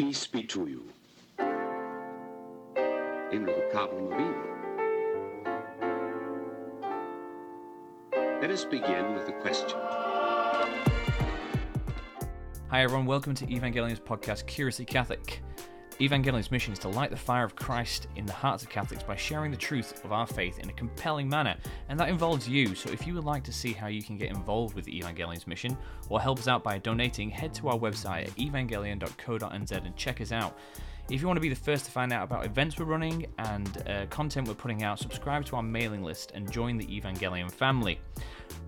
Peace be to you. Problem of evil. Let us begin with a question. Hi, everyone. Welcome to Evangelium's podcast, Curiously Catholic. Evangelium's mission is to light the fire of Christ in the hearts of Catholics by sharing the truth of our faith in a compelling manner, and that involves you. So, if you would like to see how you can get involved with Evangelium's mission or help us out by donating, head to our website at evangelium.co.nz and check us out. If you want to be the first to find out about events we're running and uh, content we're putting out, subscribe to our mailing list and join the Evangelium family.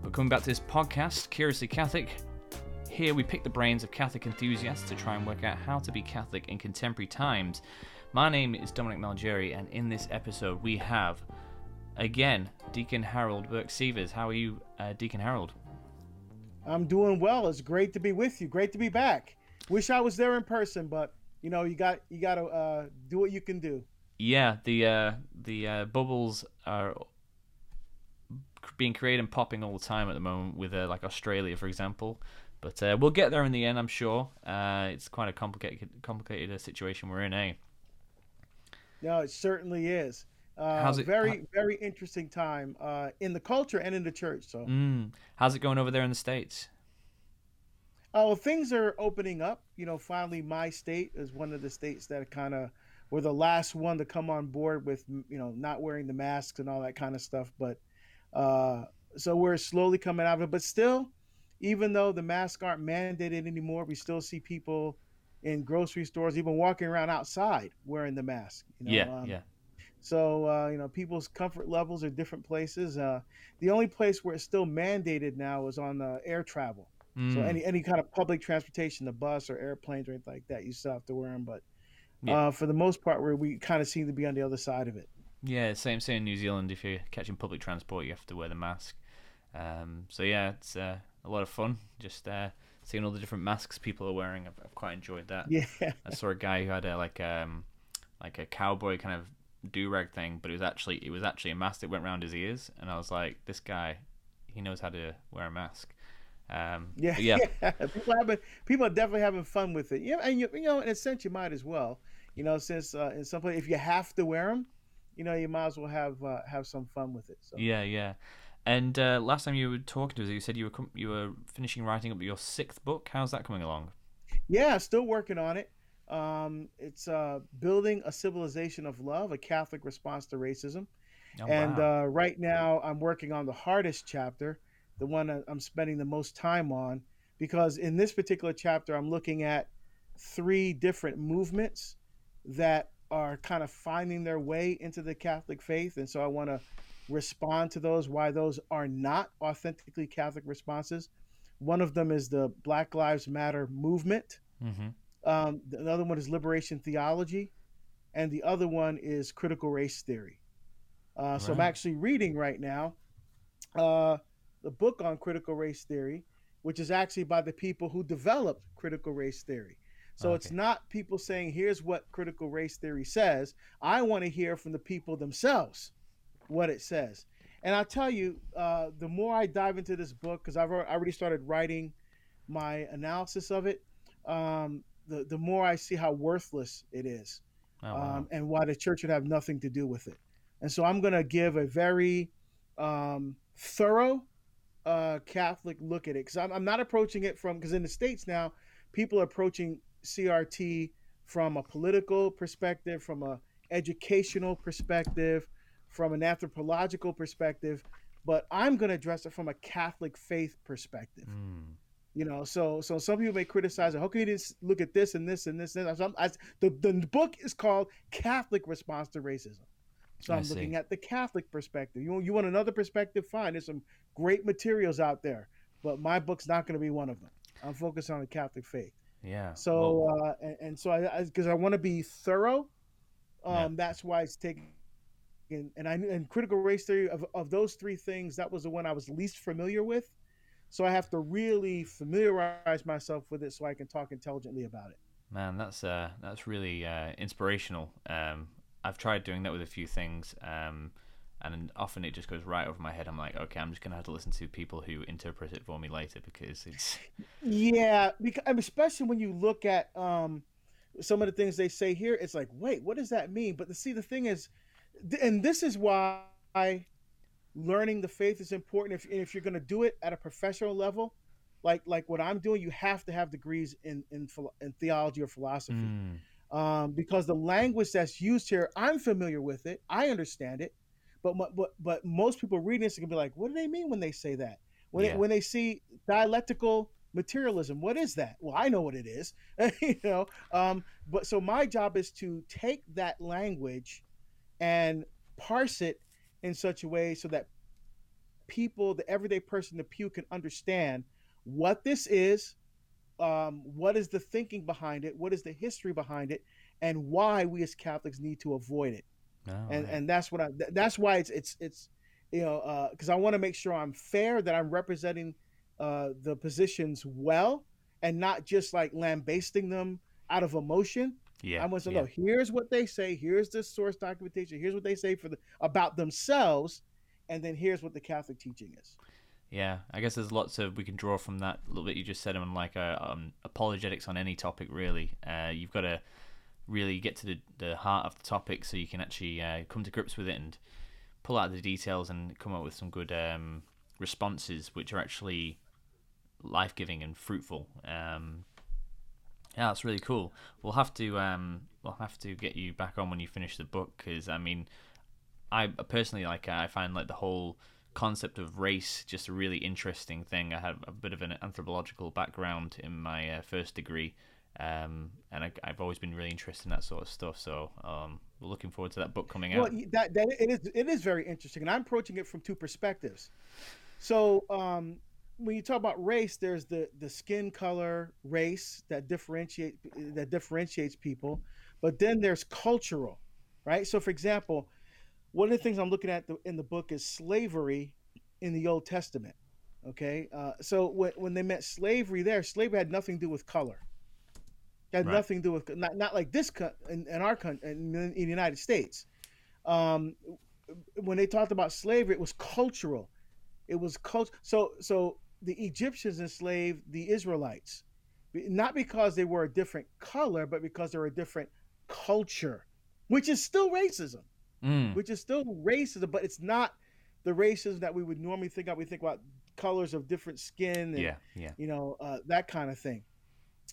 But coming back to this podcast, Curiously Catholic, here we pick the brains of Catholic enthusiasts to try and work out how to be Catholic in contemporary times. My name is Dominic Malgeri, and in this episode we have, again, Deacon Harold Burke Sivers. How are you, uh, Deacon Harold? I'm doing well. It's great to be with you. Great to be back. Wish I was there in person, but you know, you got you got to uh, do what you can do. Yeah, the uh, the uh, bubbles are being created and popping all the time at the moment with uh, like Australia, for example. But uh, we'll get there in the end, I'm sure. Uh, it's quite a complicated, complicated uh, situation we're in, eh? No, it certainly is. Uh, how's it, very, how... very interesting time uh, in the culture and in the church. So, mm. how's it going over there in the states? Oh, things are opening up. You know, finally, my state is one of the states that kind of were the last one to come on board with, you know, not wearing the masks and all that kind of stuff. But uh, so we're slowly coming out of it. But still, even though the masks aren't mandated anymore, we still see people in grocery stores, even walking around outside wearing the mask. You know? Yeah, um, yeah. So uh, you know, people's comfort levels are different places. Uh, the only place where it's still mandated now is on uh, air travel. Mm. So any any kind of public transportation, the bus or airplanes or anything like that, you still have to wear them. But yeah. Uh, for the most part, where we kind of seem to be on the other side of it. Yeah, same same in New Zealand. If you're catching public transport, you have to wear the mask. Um, so yeah, it's uh, a lot of fun. Just uh, seeing all the different masks people are wearing. I've, I've quite enjoyed that. Yeah. I saw a guy who had a like um like a cowboy kind of do rag thing, but it was actually it was actually a mask that went around his ears, and I was like, this guy, he knows how to wear a mask. Um, yeah, yeah. yeah. People having people are definitely having fun with it. Yeah, and you, you know, in a sense, you might as well. You know, since uh, in some place, if you have to wear them, you know, you might as well have uh, have some fun with it. So. Yeah, yeah. And uh, last time you were talking to us, you said you were you were finishing writing up your sixth book. How's that coming along? Yeah, still working on it. Um, it's uh, building a civilization of love, a Catholic response to racism. Oh, and wow. uh, right now, I'm working on the hardest chapter, the one I'm spending the most time on, because in this particular chapter, I'm looking at three different movements that are kind of finding their way into the Catholic faith, and so I want to respond to those, why those are not authentically Catholic responses. One of them is the Black Lives Matter movement. Mm-hmm. Um, another one is liberation theology, and the other one is critical race theory. Uh, right. So I'm actually reading right now uh, the book on critical race theory, which is actually by the people who developed critical race theory. So okay. it's not people saying, here's what critical race theory says. I want to hear from the people themselves what it says. And I'll tell you, uh, the more I dive into this book, because I've already started writing my analysis of it, um, the, the more I see how worthless it is oh, wow. um, and why the church would have nothing to do with it. And so I'm going to give a very um, thorough uh, Catholic look at it because I'm, I'm not approaching it from, because in the States now, people are approaching CRT from a political perspective, from a educational perspective, from an anthropological perspective, but I'm going to address it from a Catholic faith perspective. Mm. You know, so so some people may criticize it. How can you just look at this and this and this and this? I, the the book is called Catholic Response to Racism. So I'm looking at the Catholic perspective. You want, you want another perspective? Fine. There's some great materials out there, but my book's not going to be one of them. I'm focused on the Catholic faith. Yeah. So well, uh, and, and, so I because I, I want to be thorough. Um, yeah. That's why it's taking and and I and critical race theory of, of those three things that was the one I was least familiar with. So I have to really familiarize myself with it so I can talk intelligently about it. Man, that's uh that's really uh, inspirational. Um, I've tried doing that with a few things, um, and often it just goes right over my head. I'm like, okay, I'm just gonna have to listen to people who interpret it for me later because it's yeah, because especially when you look at um, some of the things they say here, it's like, wait, what does that mean? But the, see, the thing is, and this is why learning the faith is important. If if you're going to do it at a professional level, like like what I'm doing, you have to have degrees in in, in theology or philosophy, mm. um, because the language that's used here, I'm familiar with it, I understand it, but but but most people reading this are gonna be like, what do they mean when they say that? When yeah. they, when they see dialectical materialism, what is that? Well, I know what it is, you know. Um, but so my job is to take that language and parse it in such a way so that people, the everyday person, the pew, can understand what this is, um, what is the thinking behind it, what is the history behind it, and why we as Catholics need to avoid it. Oh, and right. and that's what I. That's why it's it's it's you know because uh, I want to make sure I'm fair that I'm representing uh, the positions well and not just like lambasting them out of emotion. Yeah, I want to say, yeah. here's what they say. Here's the source documentation. Here's what they say for the about themselves, and then here's what the Catholic teaching is. Yeah, I guess there's lots of we can draw from that A little bit you just said on like uh, um, apologetics on any topic. Really, uh, you've got to really get to the, the heart of the topic so you can actually uh, come to grips with it and pull out the details and come up with some good um, responses, which are actually life giving and fruitful. Um, yeah, that's really cool. We'll have to um, we'll have to get you back on when you finish the book because I mean, I personally like I find like the whole concept of race just a really interesting thing. I had a bit of an anthropological background in my uh, first degree, um, and I, have always been really interested in that sort of stuff. So um, we're looking forward to that book coming well, out. That that it is it is very interesting, and I'm approaching it from two perspectives. So um, when you talk about race, there's the the skin color race that differentiate that differentiates people, but then there's cultural, right? So for example, one of the things I'm looking at the, in the book is slavery in the Old Testament. Okay, uh, so when when they meant slavery there, slavery had nothing to do with color. It had right. nothing to do with not not like this in, in our country in, in, the United States. Um, when they talked about slavery, it was cultural. It was cult. So so the Egyptians enslaved the Israelites, not because they were a different color, but because they were a different culture, which is still racism, mm. which is still racism, but it's not the racism that we would normally think of. We think about colors of different skin, and, yeah, yeah, you know, uh, that kind of thing.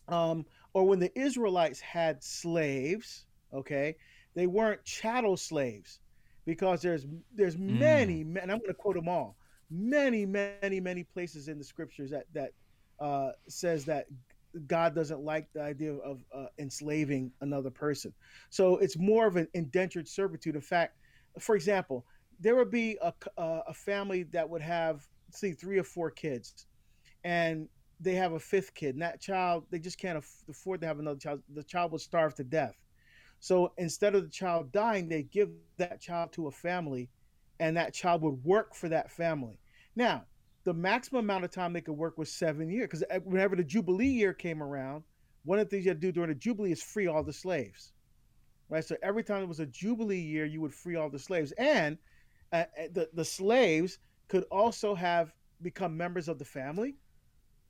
Um, or when the Israelites had slaves, okay, they weren't chattel slaves because there's there's many, mm. and I'm going to quote them all many, many, many places in the scriptures that that uh, says that God doesn't like the idea of uh, enslaving another person. So it's more of an indentured servitude. In fact, for example, there would be a, a family that would have, see, three or four kids, and they have a fifth kid, and that child, they just can't afford to have another child. The child would starve to death. So instead of the child dying, they give that child to a family and that child would work for that family. Now, the maximum amount of time they could work was seven years because uh, whenever the Jubilee year came around, one of the things you had to do during the Jubilee is free all the slaves. Right, so every time it was a Jubilee year, you would free all the slaves, and uh, uh, the the slaves could also have become members of the family.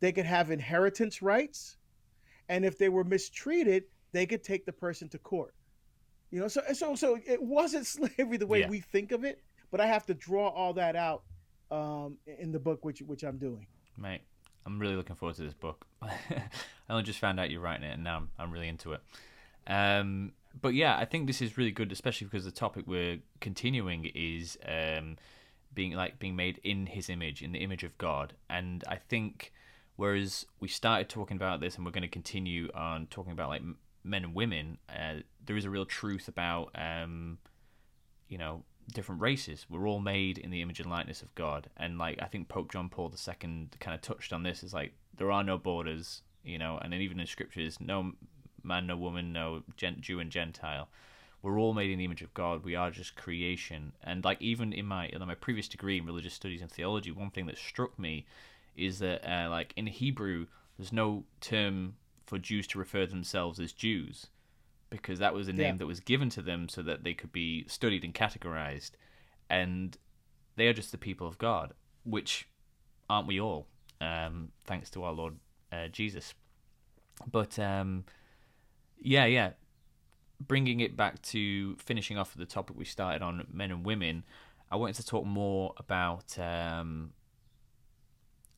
They could have inheritance rights, and if they were mistreated, they could take the person to court. You know, so so so it wasn't slavery the way yeah. we think of it but I have to draw all that out um, in the book, which which I'm doing. Mate, I'm really looking forward to this book. I only just found out you're writing it, and now I'm, I'm really into it. Um, but yeah, I think this is really good, especially because the topic we're continuing is um, being like being made in His image, in the image of God, and I think whereas we started talking about this, and we're going to continue on talking about like men and women, uh, there is a real truth about um, you know different races. We're all made in the image and likeness of God, and like I think Pope John Paul II kind of touched on this. Is like there are no borders, you know, and then even in scriptures, no man, no woman, no Jew and Gentile. We're all made in the image of God. We are just creation, and like even in my in my previous degree in religious studies and theology, one thing that struck me is that uh, like in Hebrew, there's no term for Jews to refer to themselves as Jews because that was a name yeah. that was given to them so that they could be studied and categorized. And they are just the people of God, which aren't we all? Um, thanks to our Lord uh, Jesus. But um, Yeah, yeah. Bringing it back to finishing off the topic we started on men and women, I wanted to talk more about, um,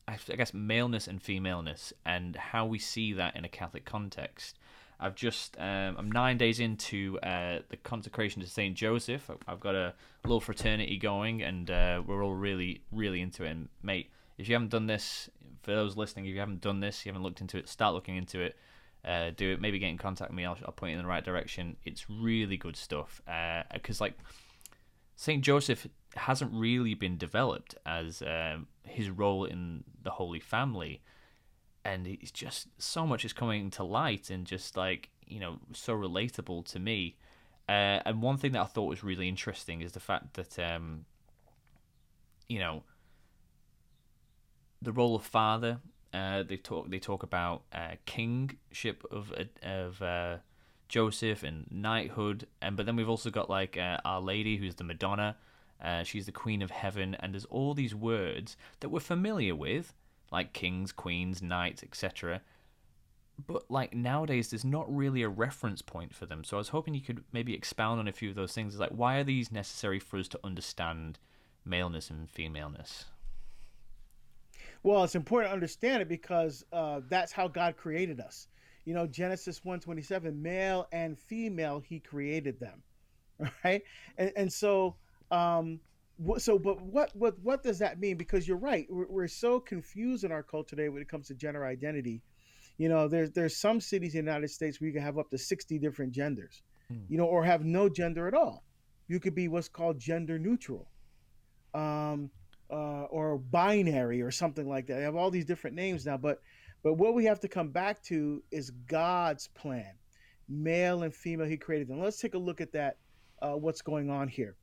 I guess, maleness and femaleness and how we see that in a Catholic context. I've just um, I'm nine days into uh, the consecration to Saint Joseph. I've got a little fraternity going, and uh, we're all really really into it. And mate, if you haven't done this, for those listening, if you haven't done this, you haven't looked into it, start looking into it. Uh, do it. Maybe get in contact with me. I'll, I'll point you in the right direction. It's really good stuff. Because uh, like Saint Joseph hasn't really been developed as um, his role in the Holy Family and it's just so much is coming to light and just like you know so relatable to me. Uh, and one thing that I thought was really interesting is the fact that um, you know the role of father. Uh, they talk they talk about uh, kingship of uh, of uh, Joseph and knighthood, and but then we've also got like uh, Our Lady, who's the Madonna. she's the Queen of Heaven, and there's all these words that we're familiar with, like kings, queens, knights, etc. But like nowadays, there's not really a reference point for them. So I was hoping you could maybe expound on a few of those things. Like, why are these necessary for us to understand maleness and femaleness? Well, it's important to understand it because uh, that's how God created us. You know, Genesis 127, male and female, he created them. Right. And, and so um, so but what what what does that mean? Because you're right we're, we're, so confused in our culture today when it comes to gender identity. You know there's there's some cities in the united states where you can have up to 60 different genders hmm. you know or have no gender at all. You could be what's called gender neutral um, uh, or binary or something like that. They have all these different names now but but what we have to come back to is god's plan. Male and female he created them. Let's take a look at that uh, what's going on here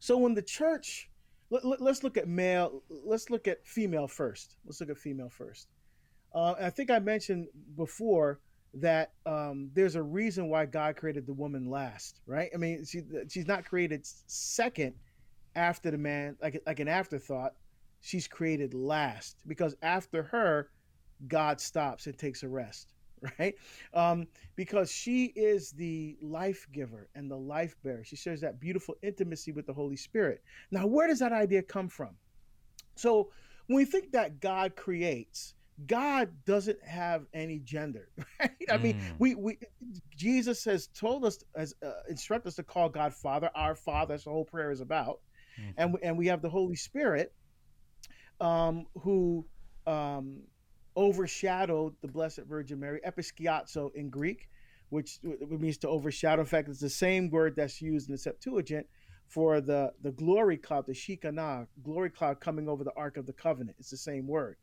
so when the church, let, us let, look at male, let's look at female first. Let's look at female first. Uh, I think I mentioned before that um, there's a reason why God created the woman last, right? I mean, she, she's not created second after the man, like like an afterthought. She's created last because after her, God stops and takes a rest. right? Um, because she is the life giver and the life bearer. She shares that beautiful intimacy with the Holy Spirit. Now, where does that idea come from? So, when we think that God creates, God doesn't have any gender. Right? I mean, mm. we we Jesus has told us as uh, instruct us to call God Father, our Father. That's the whole prayer is about, mm-hmm. and and we have the Holy Spirit, um, who um, overshadowed the Blessed Virgin Mary, episkiazo in Greek, which means to overshadow. In fact, it's the same word that's used in the Septuagint for the, the glory cloud, the Shekinah, glory cloud coming over the Ark of the Covenant. It's the same word.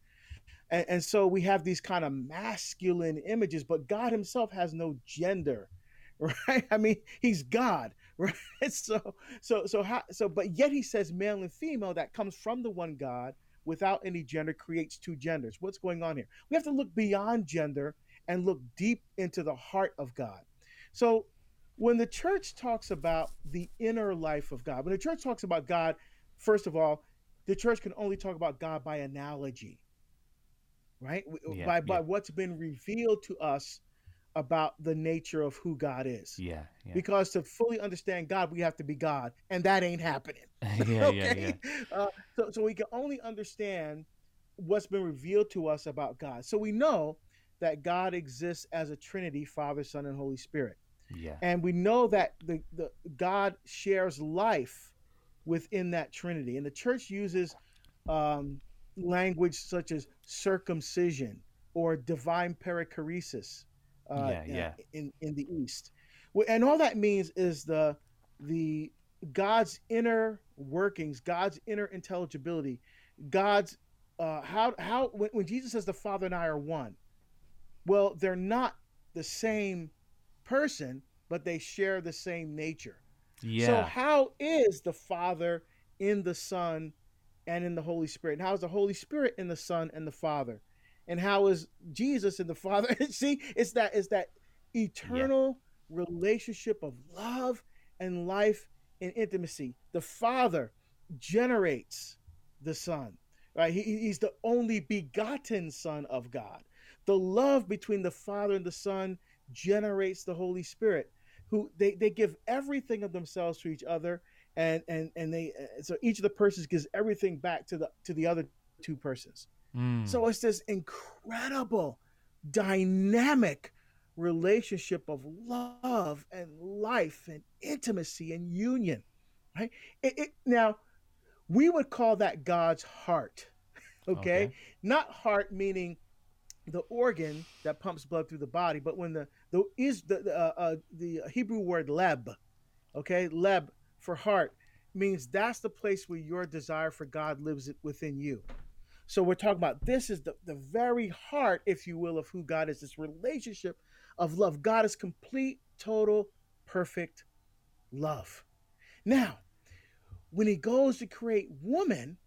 And, and so we have these kind of masculine images, but God Himself has no gender, right? I mean, He's God, right? So, so, so, how, so, but yet He says male and female. That comes from the one God without any gender creates two genders. What's going on here? We have to look beyond gender and look deep into the heart of God. So when the church talks about the inner life of God, when the church talks about God, first of all, the church can only talk about God by analogy, right? Yeah, by, yeah. by what's been revealed to us about the nature of who God is. Yeah, yeah. Because to fully understand God, we have to be God, and that ain't happening. yeah, okay? yeah, yeah. Uh, so, so we can only understand what's been revealed to us about God. So we know that God exists as a Trinity, Father, Son, and Holy Spirit. Yeah. And we know that the, the God shares life within that Trinity. And the church uses um, language such as circumincession or divine perichoresis uh, yeah, yeah. in in the East, and all that means is the the God's inner workings, God's inner intelligibility, God's uh, how how when, when Jesus says the Father and I are one, well, they're not the same person, but they share the same nature. Yeah. So how is the Father in the Son and in the Holy Spirit? And how is the Holy Spirit in the Son and the Father? And how is Jesus and the Father? See, it's that it's that eternal yeah. relationship of love and life and intimacy. The Father generates the Son, right? He, he's the only begotten Son of God. The love between the Father and the Son generates the Holy Spirit, who they, they give everything of themselves to each other, and and and they so each of the persons gives everything back to the to the other two persons. Mm. So it's this incredible, dynamic relationship of love and life and intimacy and union, right? It, it, now, we would call that God's heart, okay? okay? Not heart meaning the organ that pumps blood through the body, but when the the is the uh, uh, the Hebrew word leb, okay, leb for heart means that's the place where your desire for God lives within you. So we're talking about this is the, the very heart, if you will, of who God is, this relationship of love. God is complete, total, perfect love. Now, when he goes to create woman,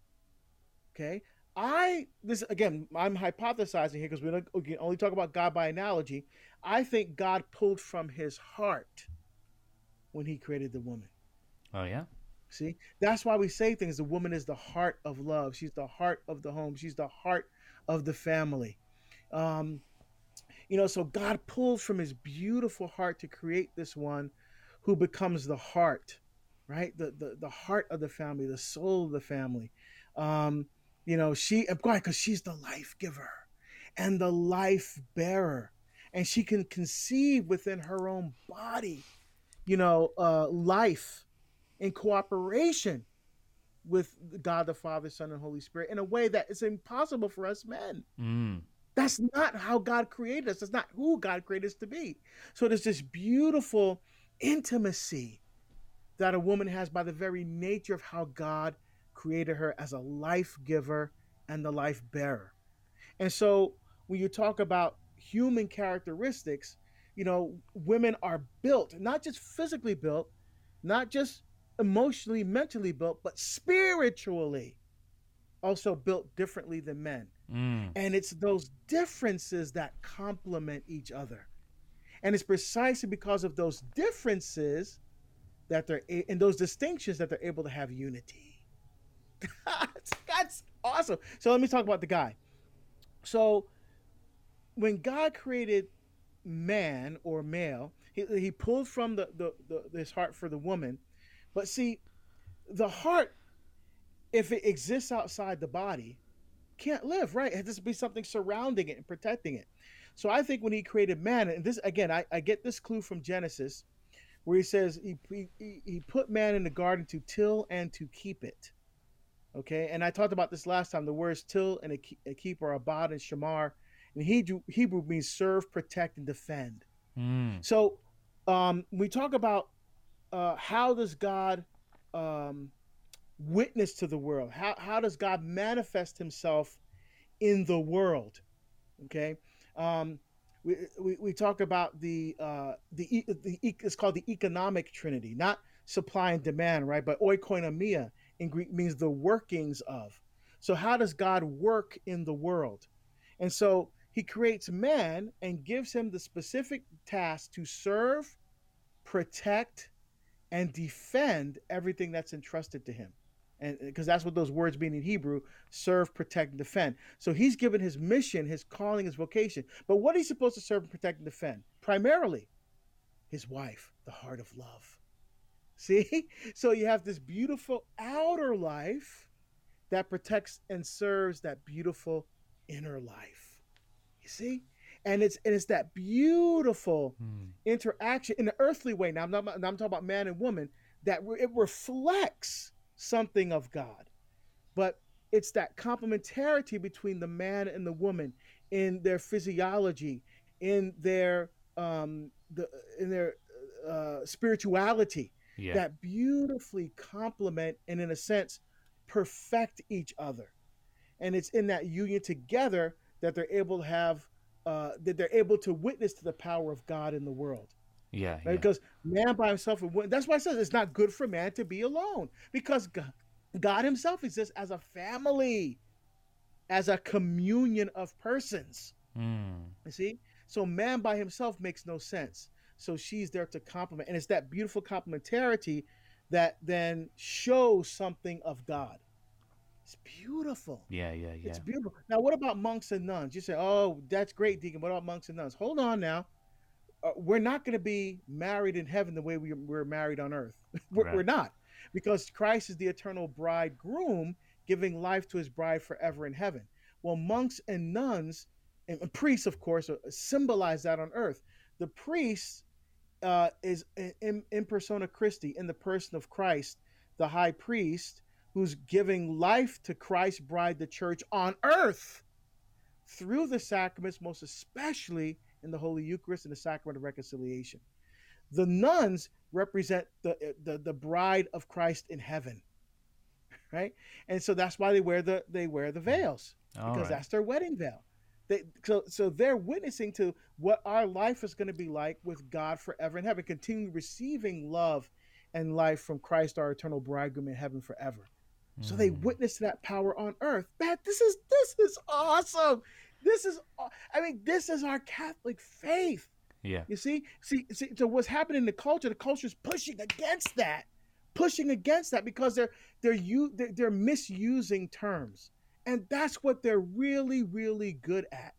okay, I this again, I'm hypothesizing here because we, we only talk about God by analogy. I think God pulled from his heart when he created the woman. Oh yeah. See, that's why we say things. The woman is the heart of love. She's the heart of the home. She's the heart of the family. Um, you know, so God pulled from his beautiful heart to create this one who becomes the heart, right? The the, the heart of the family, the soul of the family. Um, you know, she why? Because she's the life giver and the life bearer. And she can conceive within her own body, you know, uh, life in cooperation with God the Father, Son, and Holy Spirit in a way that is impossible for us men. Mm. That's not how God created us. That's not who God created us to be. So there's this beautiful intimacy that a woman has by the very nature of how God created her as a life giver and the life bearer. And so when you talk about human characteristics, you know, women are built, not just physically built, not just emotionally, mentally built, but spiritually also built differently than men. Mm. And it's those differences that complement each other. And it's precisely because of those differences that they're in those distinctions that they're able to have unity. that's, that's awesome. So let me talk about the guy. So when God created man or male, he, he pulled from the, the, the his heart for the woman. But see, the heart, if it exists outside the body, can't live, right? It has to be something surrounding it and protecting it. So I think when he created man, and this again, I, I get this clue from Genesis, where he says he, he, he put man in the garden to till and to keep it. Okay, and I talked about this last time. The words till and a, keep are abad and shamar. And Hebrew, Hebrew means serve, protect, and defend. Mm. So um, we talk about uh, how does God um, witness to the world? How, how does God manifest himself in the world? Okay. Um, we, we, we talk about the, uh, the, the, it's called the economic trinity, not supply and demand, right? But oikonomia in Greek means the workings of. So how does God work in the world? And so he creates man and gives him the specific task to serve, protect, and defend everything that's entrusted to him and uh, because that's what those words mean in Hebrew serve, protect, and defend. So he's given his mission, his calling, his vocation. But what he's supposed to serve and protect and defend? Primarily, his wife, the heart of love. See? So you have this beautiful outer life that protects and serves that beautiful inner life. You see? And it's and it's that beautiful hmm. interaction in the earthly way. Now I'm not I'm talking about man and woman that it reflects something of God. But it's that complementarity between the man and the woman in their physiology, in their um, the in their uh, spirituality yeah. that beautifully complement and in a sense perfect each other. And it's in that union together that they're able to have uh, that they're able to witness to the power of God in the world. Yeah, right? yeah. Because man by himself, that's why I says it's not good for man to be alone. Because God, God Himself exists as a family, as a communion of persons. Mm. You see, so man by himself makes no sense. So she's there to complement, and it's that beautiful complementarity that then shows something of God. It's beautiful. Yeah, yeah, yeah. It's beautiful. Now, what about monks and nuns? You say, "Oh, that's great, Deacon." What about monks and nuns? Hold on now uh, we're not going to be married in heaven the way we, we're married on earth. we're, Right. we're not, because Christ is the eternal bridegroom, giving life to his bride forever in heaven. Well, monks and nuns and, priests, of course, symbolize that on earth. The priest uh, is in, in persona Christi, in the person of Christ, the high priest, who's giving life to Christ's bride, the church, on earth through the sacraments, most especially in the Holy Eucharist and the sacrament of reconciliation. The nuns represent the, the, the bride of Christ in heaven. Right? And so that's why they wear the they wear the veils All because right. that's their wedding veil. They, so, so they're witnessing to what our life is going to be like with God forever in heaven, continue receiving love and life from Christ, our eternal bridegroom in heaven forever. So they witnessed that power on earth. Man, this is this is awesome. This is, I mean, this is our Catholic faith. Yeah. You see, see, see. So what's happening in the culture? The culture is pushing against that, pushing against that because they're they're you they're, they're misusing terms, and that's what they're really really good at,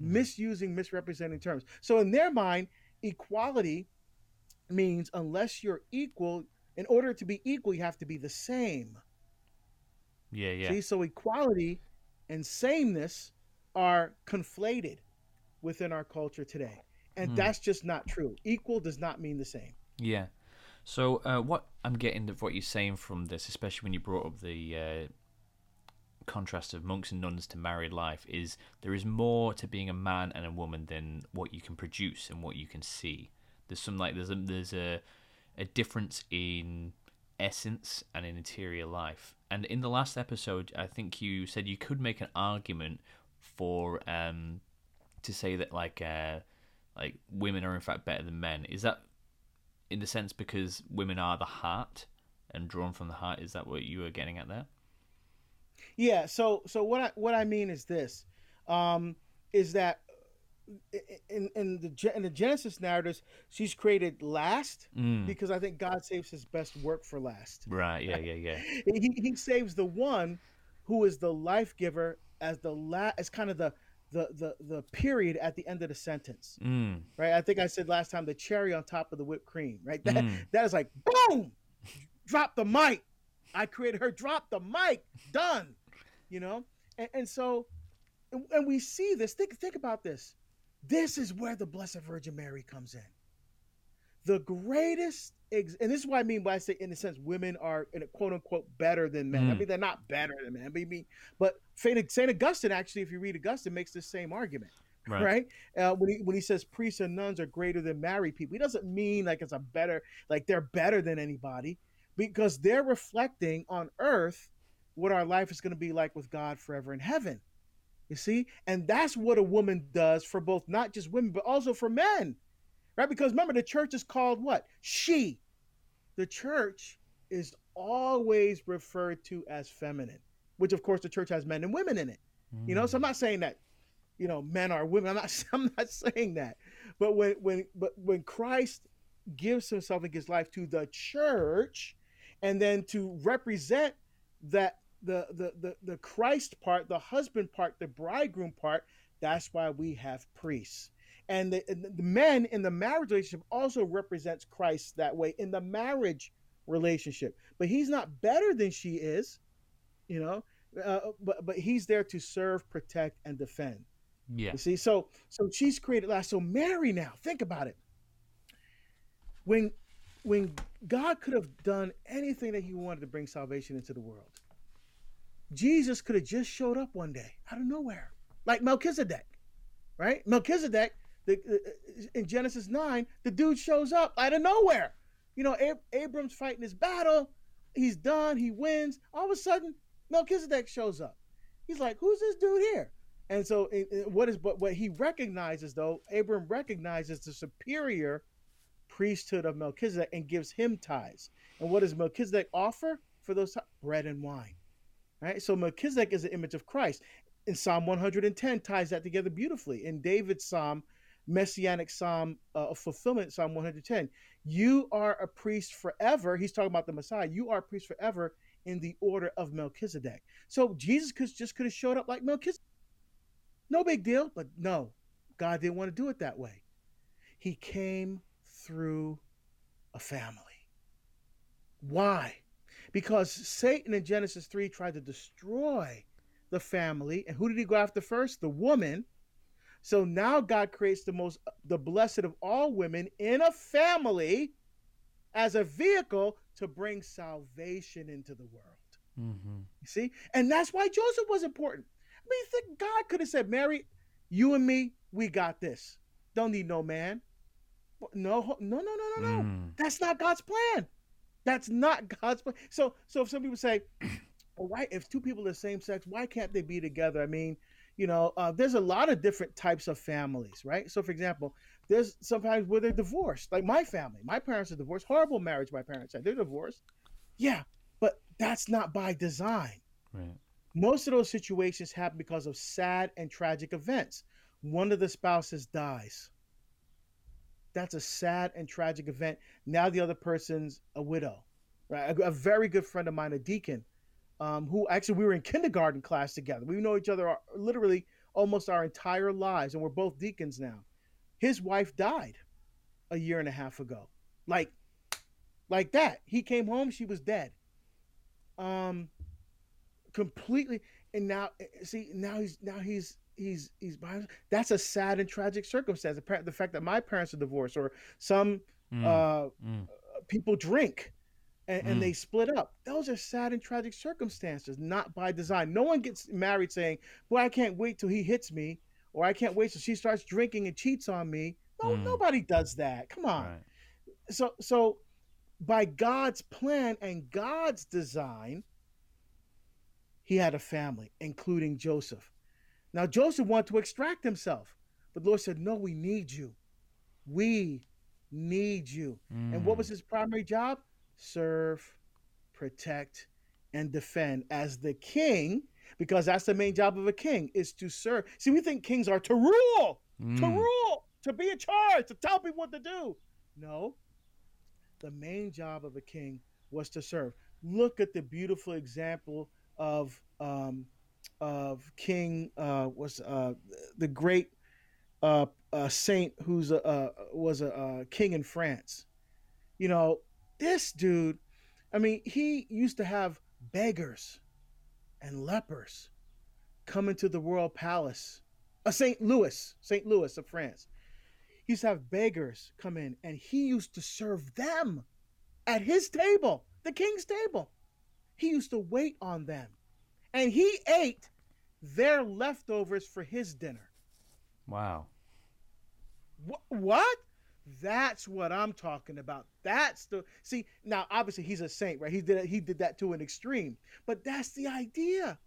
Mhm. misusing, misrepresenting terms. So in their mind, equality means unless you're equal, in order to be equal, you have to be the same. Yeah. Yeah. See, so equality and sameness are conflated within our culture today. And Mm. that's just not true. Equal does not mean the same. Yeah. So uh, what I'm getting of what you're saying from this, especially when you brought up the uh, contrast of monks and nuns to married life, is there is more to being a man and a woman than what you can produce and what you can see. There's some like there's a there's a a difference in essence and in interior life. And in the last episode, I think you said you could make an argument for um to say that like uh like women are in fact better than men. Is that in the sense because women are the heart and drawn from the heart? Is that what you were getting at there? Yeah, so so what I what I mean is this. Um is that in in the in the Genesis narratives, she's created last Mm. because I think God saves his best work for last. Right. Yeah. Yeah. Yeah. he, he saves the one who is the life giver as the last as kind of the the the the period at the end of the sentence Mm. right i think i said last time the cherry on top of the whipped cream right that Mm. that is like boom drop the mic i created her drop the mic done you know and, and so and, and we see this think think about this this is where the blessed virgin mary comes in the greatest ex- and this is what i mean by i say in a sense women are in a quote unquote better than men i Mm. mean they're not better than men but, I mean, but Saint Saint augustine actually if you read augustine makes the same argument Right. right, Uh, when he when he says priests and nuns are greater than married people he doesn't mean like it's a better like they're better than anybody because they're reflecting on earth what our life is going to be like with god forever in heaven you see? And that's what a woman does for both not just women but also for men right? Because remember the church is called what? She. The church is always referred to as feminine which of course the church has men and women in it. You know? So i'm mm. not saying that you know men are women. I'm not i'm not saying that. But when when but when christ gives himself and gives life to the church and then to represent that the the the, the christ part the husband part the bridegroom part that's why we have priests and the, the men in the marriage relationship also represents christ that way in the marriage relationship but he's not better than she is you know uh, but but he's there to serve protect and defend Yeah. you see, so so she's created last. So Mary now, think about it. When when God could have done anything that he wanted to bring salvation into the world, Jesus could have just showed up one day out of nowhere, like Melchizedek, right? Melchizedek, the, uh, in Genesis nine, the dude shows up out of nowhere. You know, Ab- Abram's fighting his battle. He's done. He wins. All of a sudden, Melchizedek shows up. He's like, "Who's this dude here?" And so, it, it- what is but what he recognizes though, Abram recognizes the superior priesthood of Melchizedek and gives him tithes. And what does Melchizedek offer for those ti- bread and wine? Right. So Melchizedek is the image of Christ. In Psalm 110 ties that together beautifully. In David's Psalm, Messianic Psalm uh, of fulfillment, Psalm 110, you are a priest forever. He's talking about the Messiah. You are a priest forever in the order of Melchizedek. So Jesus could just could have showed up like Melchizedek. No big deal, but no, God didn't want to do it that way. He came through a family. Why? Because Satan in Genesis 3 tried to destroy the family. And who did he go after first? The woman. So now God creates the most the blessed of all women in a family as a vehicle to bring salvation into the world. Mm-hmm. You see? And that's why Joseph was important. I mean, think God could have said, Mary, you and me, we got this. Don't need no man. No, no, no, no, no, no. Mm. That's not God's plan. That's not God's plan. So, so if some people say, well, why, if two people are the same sex, why can't they be together? I mean, you know, uh, there's a lot of different types of families, right? So, for example, there's sometimes where they're divorced, like my family. My parents are divorced. Horrible marriage, my parents had. They're divorced. Yeah, but that's not by design. Right. Most of those situations happen because of sad and tragic events. One of the spouses dies. That's a sad and tragic event. Now the other person's a widow, right? A, a very good friend of mine, a deacon, um, who actually we were in kindergarten class together. We know each other our, literally almost our entire lives, and we're both deacons now. His wife died a year and a half ago, like, like that. He came home, she was dead. Um, completely. And now, eh, see, now he's now he's he's he's that's a sad and tragic circumstance. The fact that my parents are divorced, or some mm. Uh, mm. people drink and, mm. and, they split up. Those are sad and tragic circumstances, not by design. No one gets married saying, "Boy, I can't wait till he hits me," or "I can't wait till she starts drinking and cheats on me." No, mm. nobody does that. Come on. Right. So so by God's plan and God's design, he had a family, including Joseph. Now, Joseph wanted to extract himself, but the Lord said, No, we need you. We need you. Mm. And what was mm. his primary job? Serve, protect, and defend as the king, because that's the main job of a king, is to serve. See, we think kings are to rule, mm. to rule, to be in charge, to tell people what to do. No, the main job of a king was to serve. Look at the beautiful example of um, of King uh, was uh, the great uh, uh, saint who's a, uh, was a, a king in France. You know, this dude. I mean, he used to have beggars and lepers come into the royal palace. Uh, St. Louis, St. Louis of France. He used to have beggars come in, and he used to serve them at his table, the king's table. He used to wait on them and he ate their leftovers for his dinner. Wow. Wh- what? That's what I'm talking about. That's the see now. Obviously, he's a saint, right? He did he did that to an extreme, but that's the idea.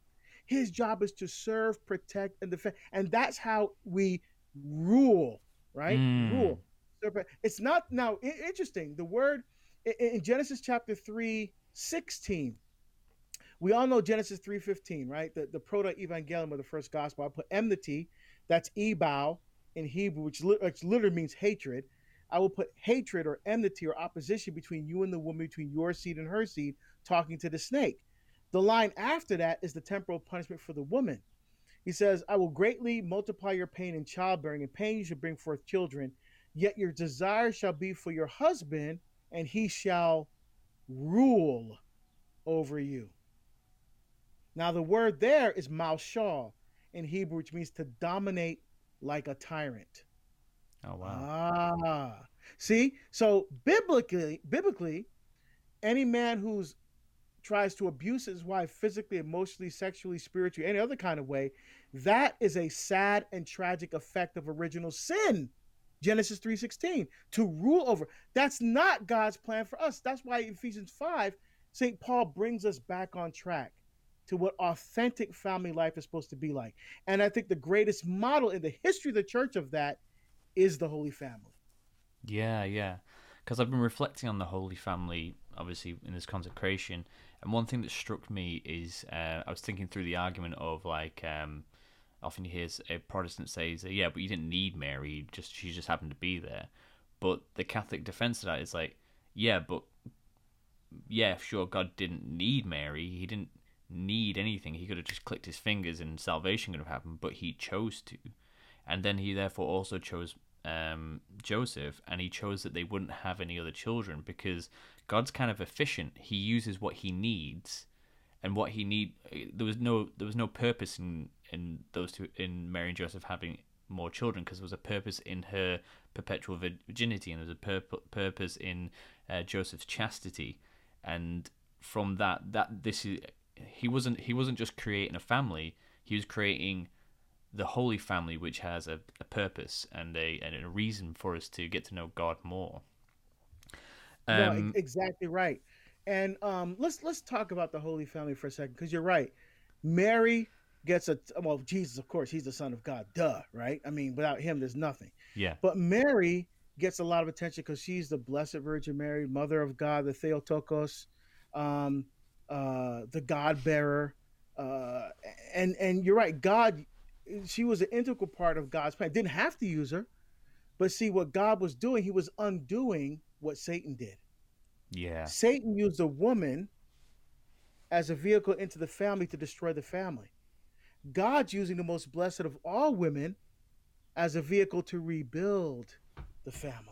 His job is to serve, protect, and defend, and that's how we rule, right? Mm. Rule. It's not now interesting. The word in Genesis chapter 3, 16, we all know Genesis 3.15, right? The, the proto-evangelium of the first gospel. I put enmity, that's ebal in Hebrew, which, li- which literally means hatred. I will put hatred or enmity or opposition between you and the woman, between your seed and her seed, talking to the snake. The line after that is the temporal punishment for the woman. He says, I will greatly multiply your pain in childbearing, and pain you shall bring forth children. Yet your desire shall be for your husband, and he shall rule over you. Now, the word there is malshal in Hebrew, which means to dominate like a tyrant. Oh wow. Ah. See? So biblically, biblically, any man who's tries to abuse his wife physically, emotionally, sexually, spiritually, any other kind of way, that is a sad and tragic effect of original sin. Genesis 3:16 to rule over. That's not God's plan for us. That's why Ephesians 5 St. Paul brings us back on track to what authentic family life is supposed to be like. And I think the greatest model in the history of the church of that is the Holy Family. Yeah, yeah. Because I've been reflecting on the Holy Family, obviously, in this consecration. And one thing that struck me is uh, I was thinking through the argument of like, um, often you hear a Protestant says, yeah, but you didn't need Mary, just she just happened to be there. But the Catholic defense of that is like, yeah, but yeah, sure, God didn't need Mary. He didn't need anything. He could have just clicked his fingers and salvation could have happened, but he chose to. And then he therefore also chose um, Joseph, and he chose that they wouldn't have any other children because God's kind of efficient. He uses what he needs, and what he need. There was no there was no purpose in in those two in Mary and Joseph having more children because there was a purpose in her perpetual virginity and there was a pur- purpose in uh, Joseph's chastity, and from that that this is he wasn't he wasn't just creating a family. He was creating the Holy Family, which has a, a purpose and a and a reason for us to get to know God more. Um, no, exactly right. And um, let's let's talk about the Holy Family for a second, because you're right. Mary gets a well, Jesus, of course, he's the Son of God, duh, right? I mean, without him, there's nothing. Yeah. But Mary gets a lot of attention because she's the Blessed Virgin Mary, Mother of God, the Theotokos, um, uh, the God bearer, uh, and and you're right. God she was an integral part of God's plan. Didn't have to use her, but see what God was doing, he was undoing what Satan did. Yeah. Satan used a woman as a vehicle into the family to destroy the family. God's using the most blessed of all women as a vehicle to rebuild the family.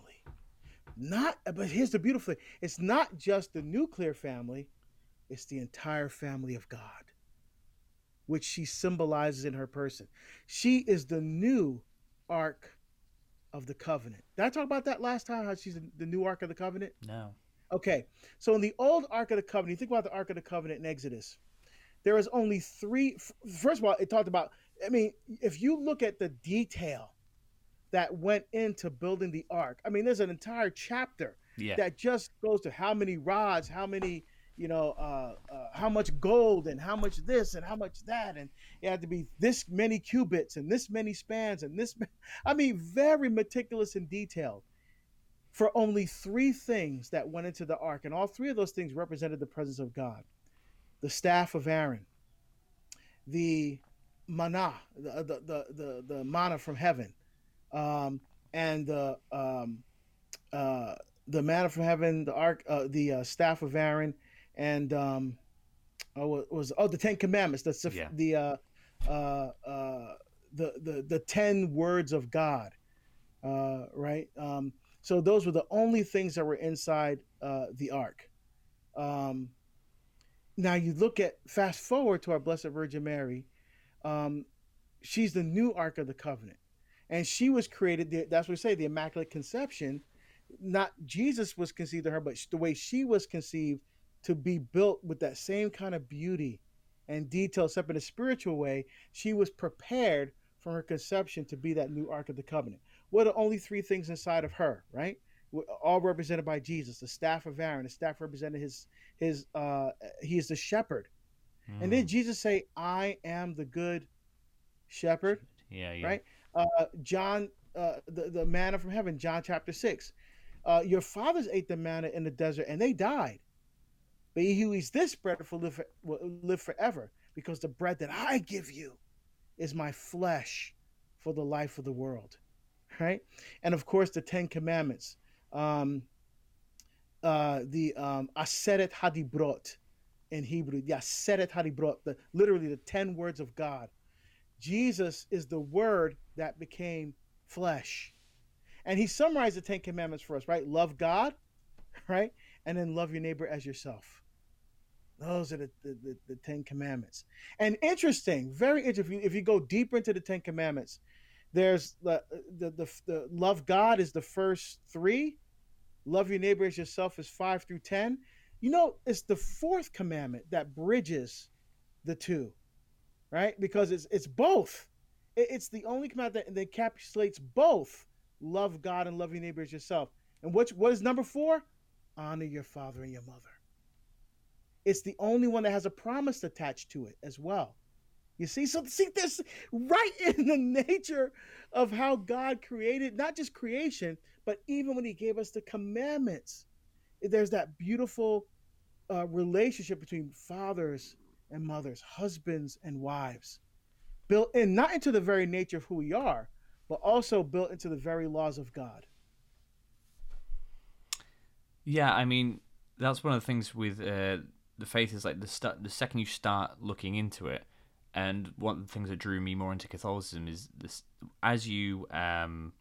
Not but here's the beautiful thing. It's not just the nuclear family, it's the entire family of God which she symbolizes in her person. She is the new Ark of the Covenant. Did I talk about that last time? How she's the new Ark of the Covenant? No. Okay. So in the old Ark of the Covenant, you think about the Ark of the Covenant in Exodus. There is only three. First of all, it talked about. I mean, if you look at the detail that went into building the ark, I mean, there's an entire chapter yeah. that just goes to how many rods, how many you know, uh, uh, how much gold and how much this and how much that, and it had to be this many cubits and this many spans and this. I mean, very meticulous and detailed for only three things that went into the ark, and all three of those things represented the presence of God: the staff of Aaron, the manna, the the the the, the manna from heaven, um, and the um, uh, the manna from heaven, the ark, uh, the uh, staff of Aaron, and um, oh, was oh the Ten Commandments. That's the yeah. the uh, uh, uh, the the the ten words of God, uh, right? Um, so those were the only things that were inside uh, the ark. Um, now you look at fast forward to our Blessed Virgin Mary. Um, she's the new Ark of the Covenant, and she was created. That's what we say, the Immaculate Conception. Not Jesus was conceived in her, but the way she was conceived to be built with that same kind of beauty and detail, except in a spiritual way, she was prepared from her conception to be that new Ark of the Covenant. What are only three things inside of her, right? All represented by Jesus. The staff of Aaron, the staff represented his his uh he is the shepherd. Mm. And then hmm. Jesus say, I am the good shepherd. Yeah, yeah. Right? Uh John uh the, the manna from heaven, John chapter six. Uh, your fathers ate the manna in the desert and they died. But he who eats this bread will live, will live forever, because the bread that I give you is my flesh for the life of the world. Right? And of course, the Ten Commandments. Um, uh, the um, Aseret Hadibrot in Hebrew, the Aseret Hadibrot, literally the 10 words of God. Jesus is the word that became flesh. And he summarized the Ten Commandments for us, right? Love God, right? And then love your neighbor as yourself. Those are the, the, the, the, Ten Commandments. And interesting, very interesting. If you go deeper into the Ten Commandments, there's the, the, the, the love God is the first three, love your neighbor as yourself is five through 10. You know, it's the fourth commandment that bridges the two, right? Because it's, it's both. It, it's the only commandment that, that encapsulates both love God and love your neighbor as yourself. And what, what is number four? Honor your father and your mother. It's the only one that has a promise attached to it as well. You see, so see this right in the nature of how God created not just creation, but even when He gave us the commandments. There's that beautiful uh, relationship between fathers and mothers, husbands and wives, built in not into the very nature of who we are, but also built into the very laws of God. Yeah, I mean that's one of the things with uh, the faith is like the st- the second you start looking into it, and one of the things that drew me more into Catholicism is this: as you um,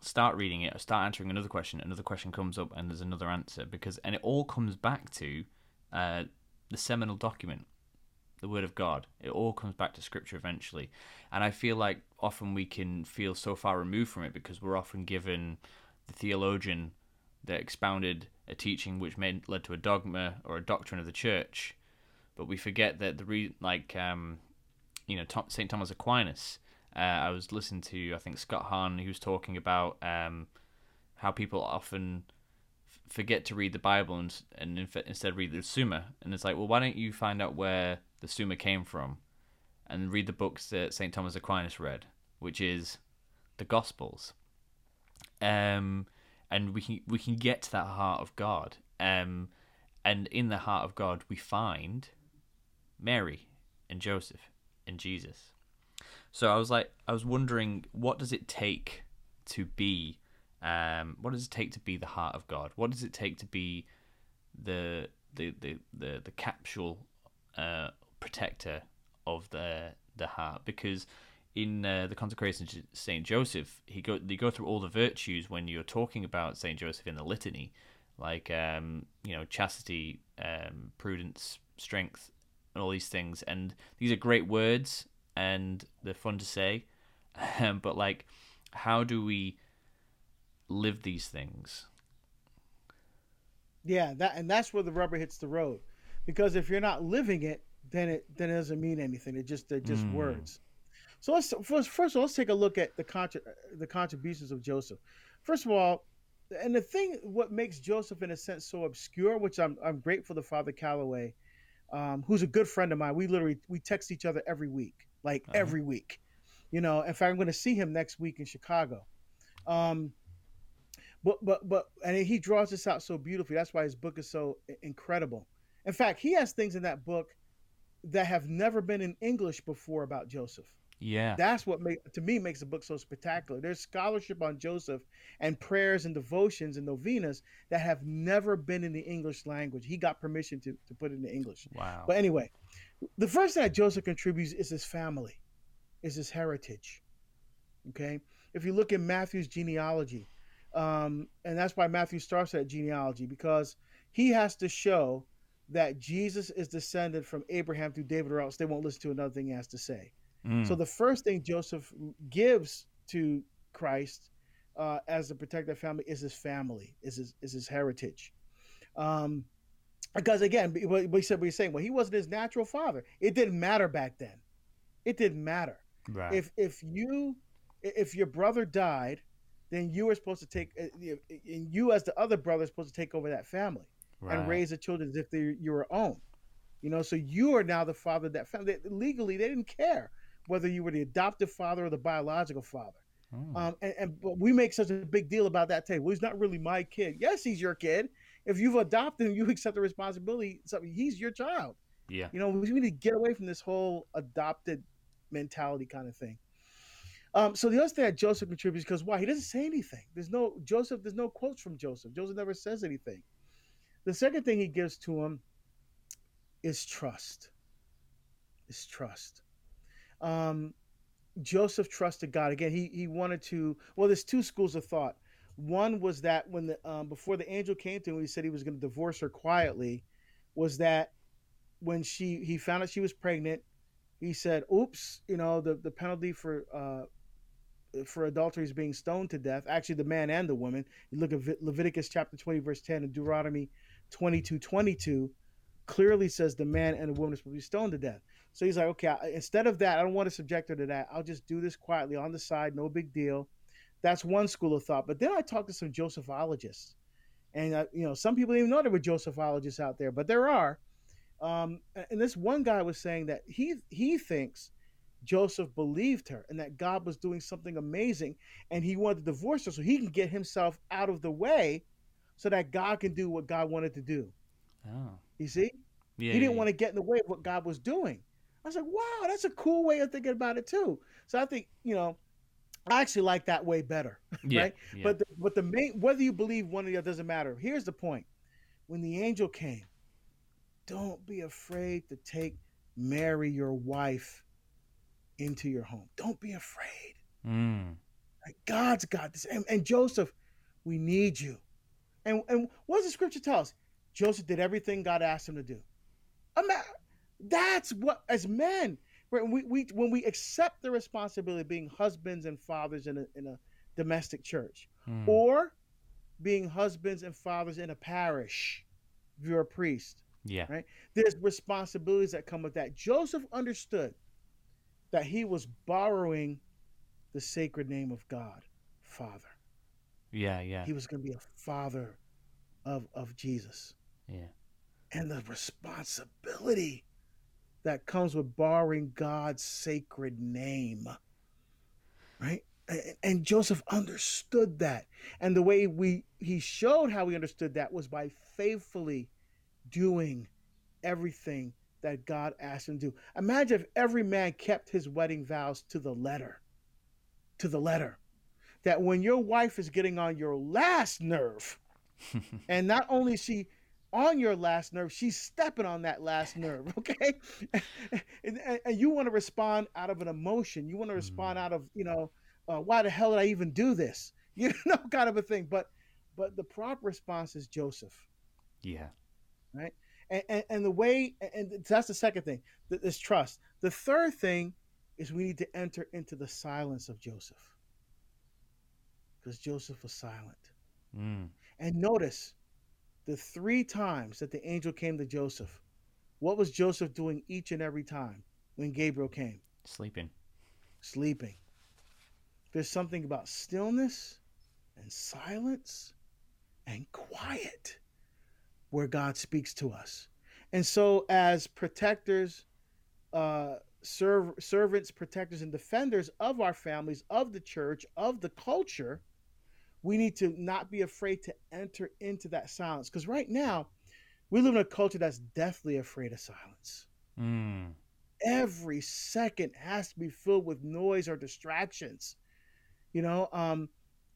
start reading it or start answering another question, another question comes up and there's another answer because and it all comes back to uh, the seminal document, the Word of God. It all comes back to Scripture eventually, and I feel like often we can feel so far removed from it because we're often given the theologian that expounded a teaching which made led to a dogma or a doctrine of the church, but we forget that the re like um, you know Saint Thomas Aquinas uh, I was listening to I think Scott Hahn who was talking about um, how people often f- forget to read the Bible and and instead read the Summa, and it's like, well, why don't you find out where the Summa came from, and read the books that Saint Thomas Aquinas read, which is the Gospels. Um, and we can we can get to that heart of God. Um, and in the heart of God, we find Mary and Joseph and Jesus. So I was like, I was wondering, what does it take to be, um, what does it take to be the heart of God? What does it take to be the the the the, the capsule uh, protector of the the heart? Because in uh, the consecration to Saint Joseph, he go they go through all the virtues when you're talking about Saint Joseph in the litany, like um, you know chastity, um, prudence, strength, and all these things. And these are great words and they're fun to say, but like, how do we live these things? Yeah, that and that's where the rubber hits the road, because if you're not living it, then it then it doesn't mean anything. It just they're just mm. words. So let's first first of all let's take a look at the contra- the contributions of Joseph. First of all, and the thing what makes Joseph in a sense so obscure, which I'm I'm grateful to Father Calloway, um, who's a good friend of mine. We literally we text each other every week like uh-huh. every week. You know, in fact, I'm going to see him next week in Chicago. Um, but but but and he draws this out so beautifully. That's why his book is so incredible. In fact, he has things in that book that have never been in English before about Joseph. Yeah. That's what make to me makes the book so spectacular. There's scholarship on Joseph and prayers and devotions and novenas that have never been in the English language. He got permission to, to put it in English. Wow. But anyway, the first thing that Joseph contributes is his family, is his heritage. Okay? If you look at Matthew's genealogy, um, and that's why Matthew starts that genealogy, because he has to show that Jesus is descended from Abraham through David, or else they won't listen to another thing he has to say. Mm. So the first thing Joseph gives to Christ uh, as the protected family is his family, is his, is his heritage. Um, because again, what we said we are saying, well, he wasn't his natural father. It didn't matter back then. It didn't matter. Right. If if you if your brother died, then you were supposed to take, uh, and you as the other brother is supposed to take over that family right. and raise the children as if they are your own. You know, so you are now the father of that family. Legally, they didn't care whether you were the adoptive father or the biological father. Oh. Um, and, and but we make such a big deal about that. Too. Well, he's not really my kid. Yes, he's your kid. If you've adopted him, you accept the responsibility. So he's your child. Yeah. You know, we need to get away from this whole adopted mentality kind of thing. Um, so the other thing that Joseph contributes because why he doesn't say anything. There's no Joseph. There's no quotes from Joseph. Joseph never says anything. The second thing he gives to him is trust. Is trust. Um, Joseph trusted God. Again, he he wanted to. Well, there's two schools of thought. One was that when the um, before the angel came to him, he said he was going to divorce her quietly. Was that when she he found out she was pregnant? He said, "Oops, you know the the penalty for uh, for adultery is being stoned to death. Actually, the man and the woman. You look at Leviticus chapter 20, verse 10, and Deuteronomy 22, 22, clearly says the man and the woman is supposed to be stoned to death. So he's like, okay, instead of that, I don't want to subject her to that. I'll just do this quietly on the side, no big deal. That's one school of thought. But then I talked to some Josephologists, and uh, you know, some people didn't even know there were Josephologists out there, but there are. Um, and this one guy was saying that he he thinks Joseph believed her and that God was doing something amazing, and he wanted to divorce her so he can get himself out of the way, so that God can do what God wanted to do. Oh, you see, yeah, he didn't yeah. want to get in the way of what God was doing. I was like, wow, that's a cool way of thinking about it too. So I think, you know, I actually like that way better. Yeah, right. Yeah. But the, but the main whether you believe one or the other doesn't matter. Here's the point. When the angel came, don't be afraid to take Mary, your wife, into your home. Don't be afraid. Mm. Like, God's got this. And, and Joseph, we need you. And, and what does the scripture tell us? Joseph did everything God asked him to do. That's what, as men, when we, we when we accept the responsibility of being husbands and fathers in a, in a domestic church, hmm. or being husbands and fathers in a parish, if you're a priest, yeah, right. There's responsibilities that come with that. Joseph understood that he was borrowing the sacred name of God, Father. Yeah, yeah. He was going to be a father of of Jesus. Yeah. And the responsibility that comes with borrowing God's sacred name. Right? And Joseph understood that. And the way we he showed how he understood that was by faithfully doing everything that God asked him to do. Imagine if every man kept his wedding vows to the letter. To the letter. That when your wife is getting on your last nerve, and not only she on your last nerve, she's stepping on that last nerve, okay? and, and, you want to respond out of an emotion. You want to respond mm. out of, you know, uh, why the hell did I even do this? You know, kind of a thing. But but the proper response is Joseph. Yeah. Right. And, and, and the way, and that's the second thing, this trust. The third thing is we need to enter into the silence of Joseph. Because Joseph was silent. Mm. And notice, the three times that the angel came to Joseph, what was Joseph doing each and every time when Gabriel came? Sleeping. Sleeping. There's something about stillness and silence and quiet where God speaks to us. And so, as protectors, uh, serv- servants, protectors, and defenders of our families, of the church, of the culture, we need to not be afraid to enter into that silence. Because right now, we live in a culture that's deathly afraid of silence. Mm. Every second has to be filled with noise or distractions. You know, um,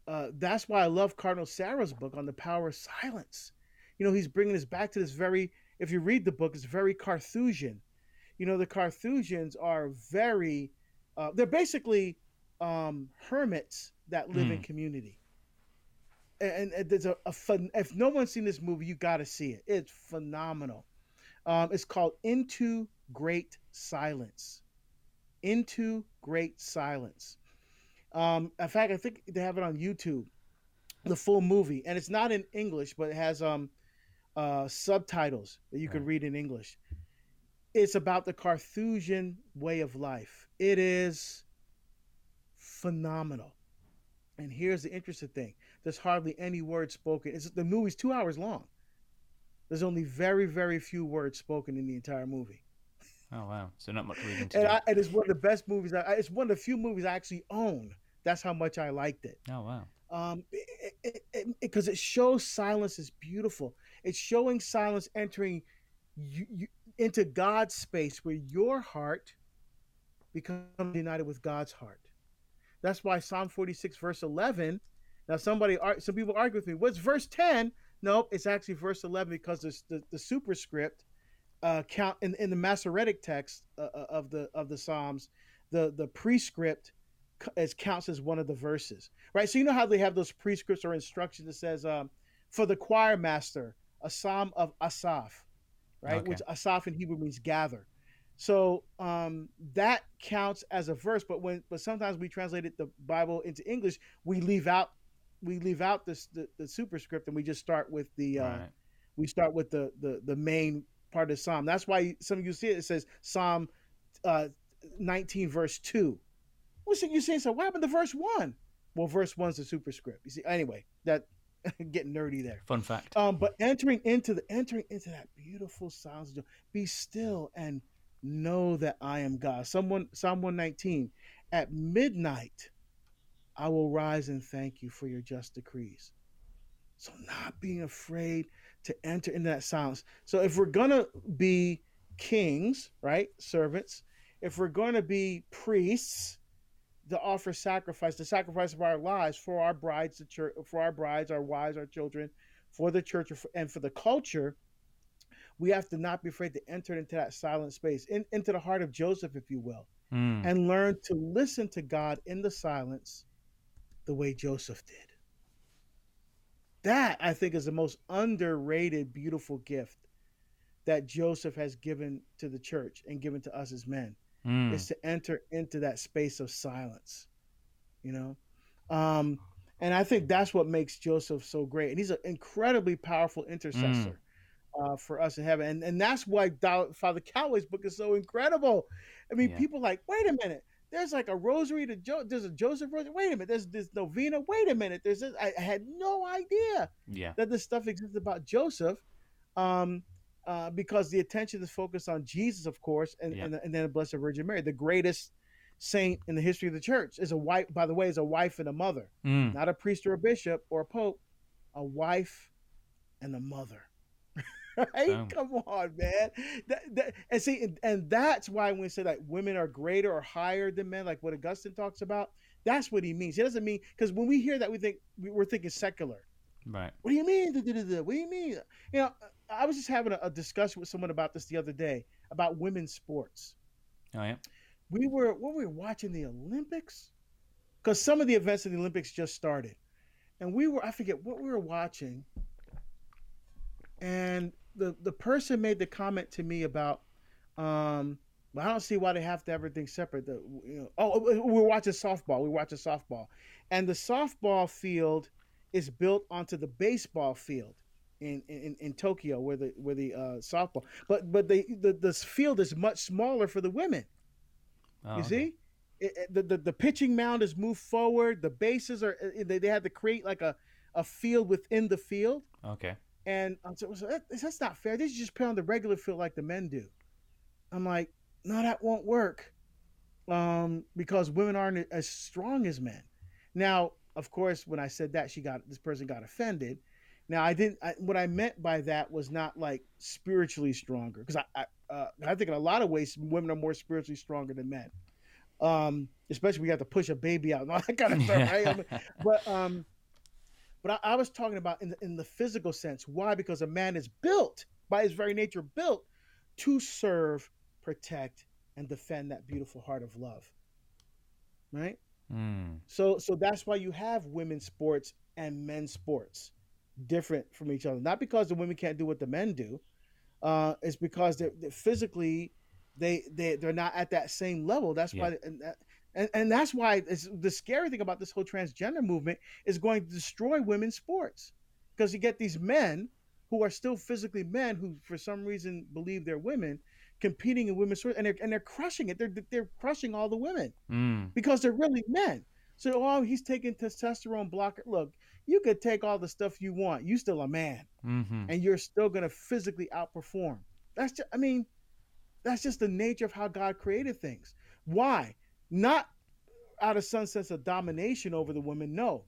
uh, that's why I love Cardinal Sarah's book on the power of silence. You know, he's bringing us back to this very, if you read the book, it's very Carthusian. You know, the Carthusians are very, uh, they're basically um, hermits that live mm. in community and, and there's a, a fun. If no one's seen this movie, you got to see it. It's phenomenal. Um, it's called Into Great Silence. Into Great Silence. Um, in fact, I think they have it on YouTube, the full movie, and it's not in English, but it has um, uh, subtitles that you right. can read in English. It's about the Carthusian way of life. It is phenomenal. And here's the interesting thing there's hardly any words spoken. It's, the movie's two hours long. There's only very, very few words spoken in the entire movie. Oh wow! So not much reading. To and, I, and, it's one of the best movies. I, it's one of the few movies I actually own. That's how much I liked it. Oh wow! Um, because it, it, it, it, shows silence is beautiful. It's showing silence entering you, you, into God's space where your heart becomes united with God's heart. That's why Psalm 46 verse 11 now, somebody, some people argue with me. What's verse ten? Nope, it's actually verse eleven because the the, the superscript uh, count in, in the Masoretic text uh, uh, of the of the Psalms, the the prescript as counts as one of the verses, right? So you know how they have those prescripts or instructions that says um, for the choir master, a psalm of Asaph, right? Okay. Which Asaph in Hebrew means gather. So um, that counts as a verse, but when but sometimes we translated the Bible into English, we leave out we leave out this the, the superscript and we just start with the uh, right. we start with the, the the main part of the psalm. That's why some of you see it. It says Psalm uh, 19 verse two. What's it you saying? So what happened to verse one? Well, verse one's the superscript. You see. Anyway, that getting nerdy there. Fun fact. Um, but entering into the entering into that beautiful silence, be still and know that I am God. Someone Psalm 119. At midnight I will rise and thank you for your just decrees. So, not being afraid to enter into that silence. So, if we're going to be kings, right, servants, if we're going to be priests, to offer sacrifice, the sacrifice of our lives for our brides, the church, for our brides, our wives, our children, for the church, and for the culture, we have to not be afraid to enter into that silent space, in, into the heart of Joseph, if you will, mm. and learn to listen to God in the silence the way Joseph did. That I think is the most underrated, beautiful gift that Joseph has given to the church and given to us as men mm. is to enter into that space of silence. You know, um, and I think that's what makes Joseph so great. And he's an incredibly powerful intercessor. Mm. Uh, for us in heaven, and and that's why Father Calloway's book is so incredible. I mean, yeah. people like, wait a minute, there's like a rosary to Jo. There's a Joseph rosary. Wait a minute. There's this novena. Wait a minute. There's this. I had no idea. Yeah. That this stuff exists about Joseph, um, uh, because the attention is focused on Jesus, of course, and yeah. and, and, then the Blessed Virgin Mary, the greatest saint in the history of the church, is a wife. By the way, is a wife and a mother, mm. not a priest or a bishop or a pope, a wife and a mother. Right? Come on, man. That, that, and see, and, and, that's why when we say like women are greater or higher than men, like what Augustine talks about, that's what he means. He doesn't mean because when we hear that, we think we're thinking secular. Right. What do you mean? What do you mean? You know, I was just having a, a discussion with someone about this the other day about women's sports. Oh yeah. We were when we were watching the Olympics, because some of the events of the Olympics just started, and we were I forget what we were watching, and the the person made the comment to me about um I don't see why they have to have everything separate. The, you know, oh, we're watching softball. We're watching softball, and the softball field is built onto the baseball field in in, in Tokyo, where the where the uh, softball. But but the, the the field is much smaller for the women. Oh, you okay. see, it, it, the, the the pitching mound is moved forward. The bases are they, they had to create like a a field within the field. Okay. And I'm so, that's not fair. They should just play on the regular field like the men do. I'm like, no, that won't work, um, because women aren't as strong as men. Now, of course, when I said that, she got this person got offended. Now, I didn't. I, what I meant by that was not like spiritually stronger, because I I, uh, I think in a lot of ways women are more spiritually stronger than men. Um, especially we have to push a baby out and all that kind of stuff, right? I but um, but I, I was talking about in the, in the physical sense. Why? Because a man is built by his very nature, built to serve, protect, and defend that beautiful heart of love. Right. Mm. So so that's why you have women's sports and men's sports different from each other. Not because the women can't do what the men do. Uh, it's because they're, they're physically they they they're not at that same level. That's yeah. why and that, and, and that's why the scary thing about this whole transgender movement is going to destroy women's sports. Because you get these men who are still physically men who for some reason believe they're women competing in women's sports and they're, and they're crushing it. They're, they're crushing all the women mm. because they're really men. So oh he's taking testosterone blocker look you could take all the stuff you want. You still a man. Mm-hmm. and you're still going to physically outperform. That's just i mean that's just the nature of how god created things. Why not out of some sense of domination over the woman, no,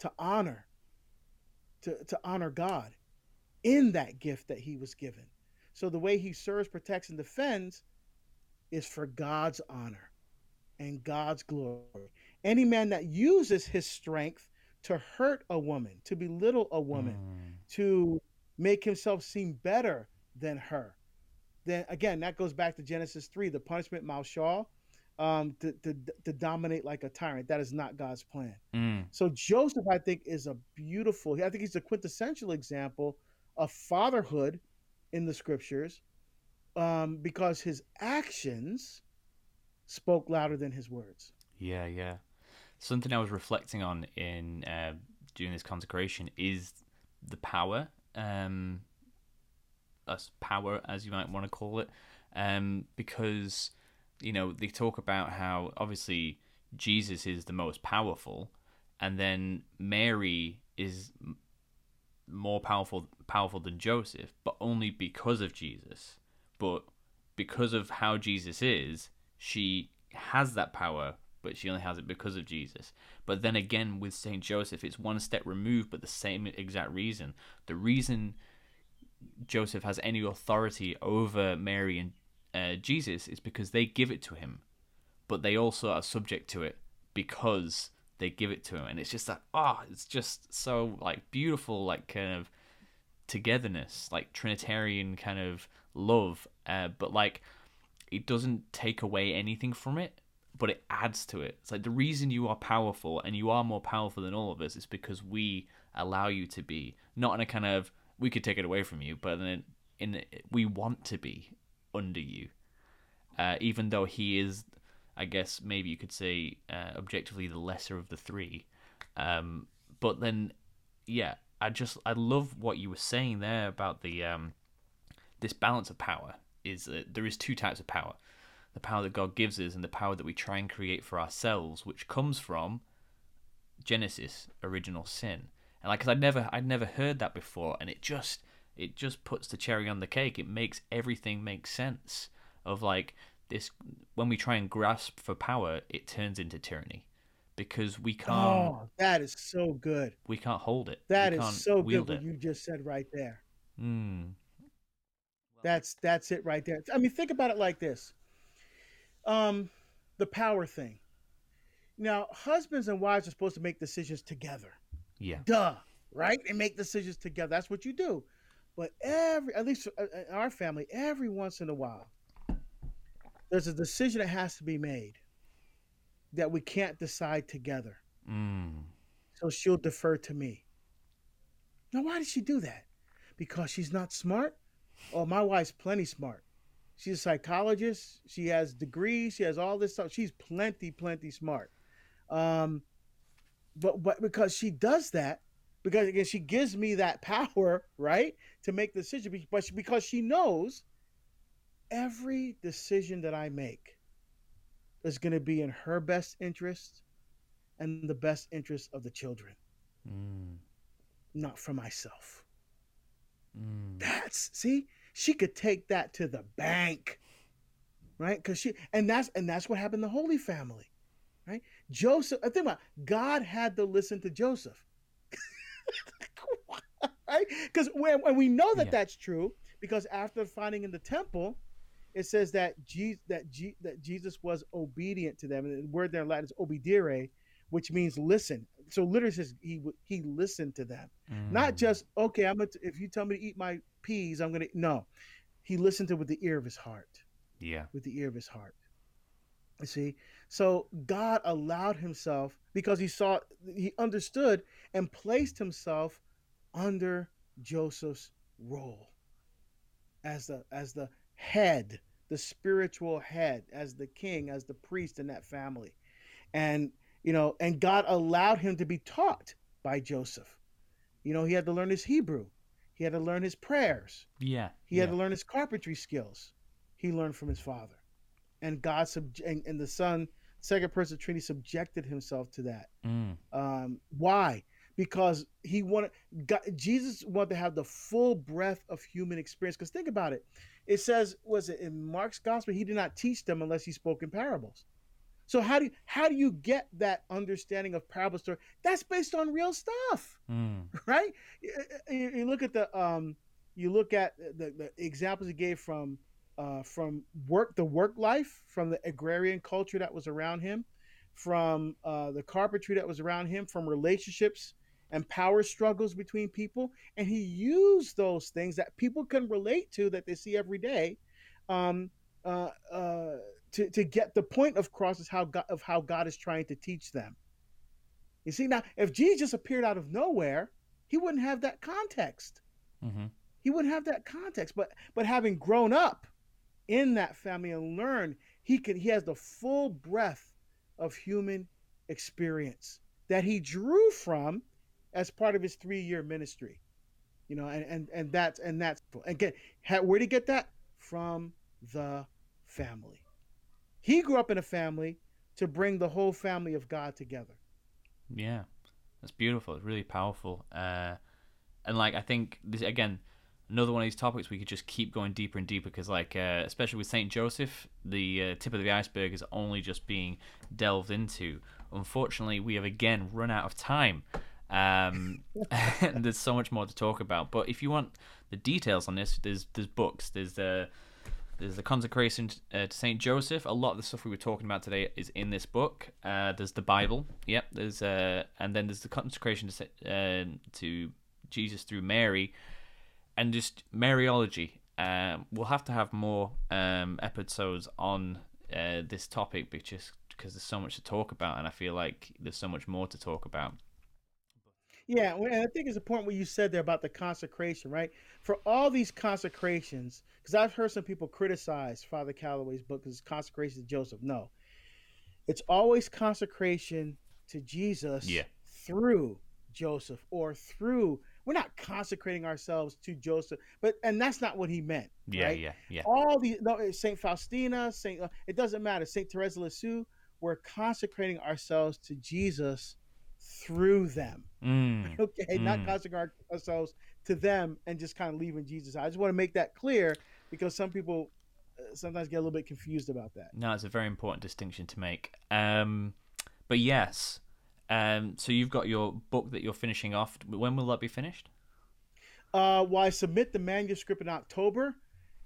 to honor, to, to honor God in that gift that he was given. So the way he serves, protects, and defends is for God's honor and God's glory. Any man that uses his strength to hurt a woman, to belittle a woman, mm. to make himself seem better than her, then again, that goes back to Genesis 3, the punishment Malshal um, to, to, to dominate like a tyrant. That is not God's plan. Mm. So Joseph, I think, is a beautiful. I think he's a quintessential example of fatherhood in the scriptures, um, because his actions spoke louder than his words. Yeah, yeah. Something I was reflecting on in uh, doing this consecration is the power, um, us power as you might want to call it, um, because you know, they talk about how obviously Jesus is the most powerful, and then Mary is more powerful powerful than Joseph, but only because of Jesus. But because of how Jesus is, she has that power, but she only has it because of Jesus. But then again, with Saint Joseph, it's one step removed, but the same exact reason. The reason Joseph has any authority over Mary and uh, Jesus is because they give it to him, but they also are subject to it because they give it to him, and it's just that ah, oh, it's just so like beautiful, like kind of togetherness, like Trinitarian kind of love, uh, but like it doesn't take away anything from it, but it adds to it. It's like the reason you are powerful and you are more powerful than all of us is because we allow you to be, not in a kind of we could take it away from you, but in, in we want to be under you. Uh, even though he is, I guess maybe you could say uh, objectively the lesser of the three. Um, but then, yeah, I just I love what you were saying there about the um, this balance of power. Is that there is two types of power the power that God gives us and the power that we try and create for ourselves, which comes from Genesis, original sin. And like, cause I'd never, I'd never heard that before, and it just, it just puts the cherry on the cake. It makes everything make sense. Of like this, when we try and grasp for power, it turns into tyranny because we can't. Oh, that is so good. We can't hold it. That we is so good. What you just said right there. Mm. That's that's it right there. I mean, think about it like this um, the power thing. Now, husbands and wives are supposed to make decisions together. Yeah. Duh. Right? And make decisions together. That's what you do. But every, at least uh, in our family, every once in a while, there's a decision that has to be made that we can't decide together. Mm. So she'll defer to me. Now, why did she do that? Because she's not smart? Oh, my wife's plenty smart. She's a psychologist. She has degrees. She has all this stuff. She's plenty, plenty smart. Um, but but because she does that, because again she gives me that power, right, to make the decision. But she, because she knows every decision that I make is going to be in her best interest and the best interest of the children, mm. not for myself. Mm. That's see, she could take that to the bank right because she and that's and that's what happened to the holy family right joseph i think about god had to listen to joseph right because when, when we know that yeah. that's true because after finding in the temple it says that Jesus, that, G, that Jesus was obedient to them. And the word there in Latin is obedire, which means listen. So literally says he he listened to them, mm. not just okay. I'm gonna, if you tell me to eat my peas, I'm gonna no. He listened to with the ear of his heart. Yeah, with the ear of his heart. You see, so God allowed himself because he saw, he understood and placed himself under Joseph's role as the as the head, the spiritual head, as the king, as the priest in that family, and you know, and God allowed him to be taught by Joseph. You know, he had to learn his Hebrew. He had to learn his prayers. Yeah. He yeah. had to learn his carpentry skills. He learned from his father. And God sub- and, and the son, second person of Trinity subjected himself to that. Mm. Um, why? Because he wanted God, Jesus wanted to have the full breadth of human experience. Because think about it. It says, was it in Mark's gospel? He did not teach them unless he spoke in parables. So how do you, how do you get that understanding of parable story? That's based on real stuff, mm. right? You, you, look at the um, you look at the, the examples he gave from uh, from work the work life from the agrarian culture that was around him, from uh, the carpentry that was around him, from relationships and power struggles between people, and he used those things that people can relate to that they see every day. Um, uh, uh, to, to get the point of cross is how God, of how God is trying to teach them. You see now, if Jesus appeared out of nowhere, he wouldn't have that context. Mm-hmm. He wouldn't have that context. But but having grown up in that family and learn he can he has the full breadth of human experience that he drew from as part of his three year ministry. You know, and and and that's and that's again, where did he get that from? The family. He grew up in a family to bring the whole family of God together. Yeah, that's beautiful. It's really powerful. Uh, and like I think this again, another one of these topics we could just keep going deeper and deeper because like uh, especially with Saint Joseph, the uh, tip of the iceberg is only just being delved into. Unfortunately, we have again run out of time. Um, and there's so much more to talk about. But if you want the details on this, there's there's books. There's the there's the consecration uh, to Saint Joseph. A lot of the stuff we were talking about today is in this book. Uh, there's the Bible. Yep. There's uh, and then there's the consecration to uh, to Jesus through Mary, and just Mariology. Um, we'll have to have more um, episodes on uh, this topic because because there's so much to talk about, and I feel like there's so much more to talk about. Yeah, and I think it's important what you said there about the consecration, right? For all these consecrations, because I've heard some people criticize Father Calloway's book because consecration to Joseph. No, it's always consecration to Jesus yeah. through Joseph or through. We're not consecrating ourselves to Joseph, but and that's not what he meant. Yeah, right? yeah, yeah. All the no, Saint Faustina, Saint. Uh, it doesn't matter. Saint Teresa Lisieux. We're consecrating ourselves to Jesus through them. Mm, okay, mm. not consecrating ourselves to them and just kind of leaving Jesus. I just want to make that clear because some people uh, sometimes get a little bit confused about that. No, it's a very important distinction to make. Um, but yes, um, so you've got your book that you're finishing off. When will that be finished? Uh, well, I submit the manuscript in October,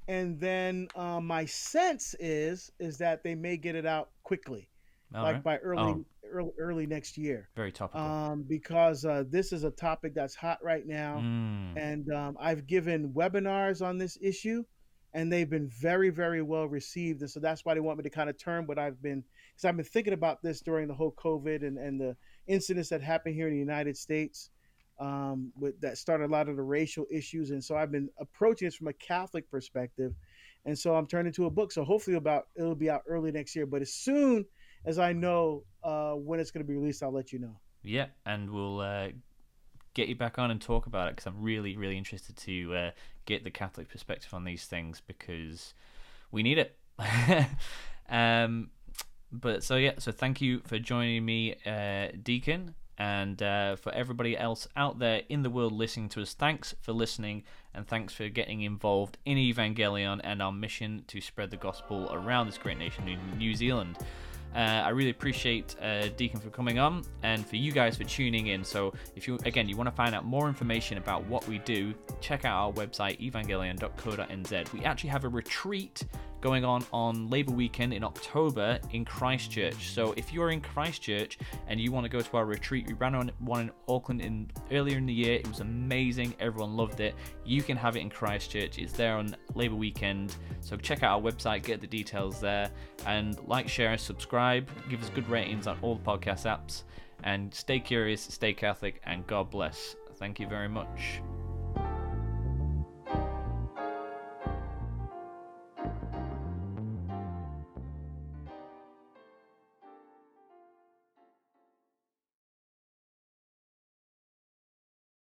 and then uh, my sense is is that they may get it out quickly, All like right. by early, Oh. early early next year. Very topical. Um, because uh, this is a topic that's hot right now, Mm, and um, I've given webinars on this issue, and they've been very, very well received. And so that's why they want me to kind of turn what I've been, because I've been thinking about this during the whole COVID and, and the incidents that happened here in the United States um, with, that started a lot of the racial issues. And so I've been approaching this from a Catholic perspective. And so I'm turning to a book. So hopefully about it'll be out early next year. But as soon as I know uh, when it's going to be released, I'll let you know. yeah, and we'll uh, get you back on and talk about it because I'm really, really interested to uh, get the Catholic perspective on these things because we need it. um, but so yeah, so thank you for joining me, uh, Deacon, and uh, for everybody else out there in the world listening to us. Thanks for listening, and thanks for getting involved in Evangelium and our mission to spread the gospel around this great nation in New Zealand. Uh, I really appreciate uh, Deacon for coming on and for you guys for tuning in. So, if you again you want to find out more information about what we do, check out our website evangelium.co.nz. We actually have a retreat going on on Labor Weekend in October in Christchurch. So, if you're in Christchurch and you want to go to our retreat, we ran on one in Auckland in earlier in the year. It was amazing. Everyone loved it. You can have it in Christchurch. It's there on Labor Weekend. So check out our website, get the details there, and like, share, subscribe, give us good ratings on all the podcast apps, and stay curious, stay Catholic, and God bless. Thank you very much.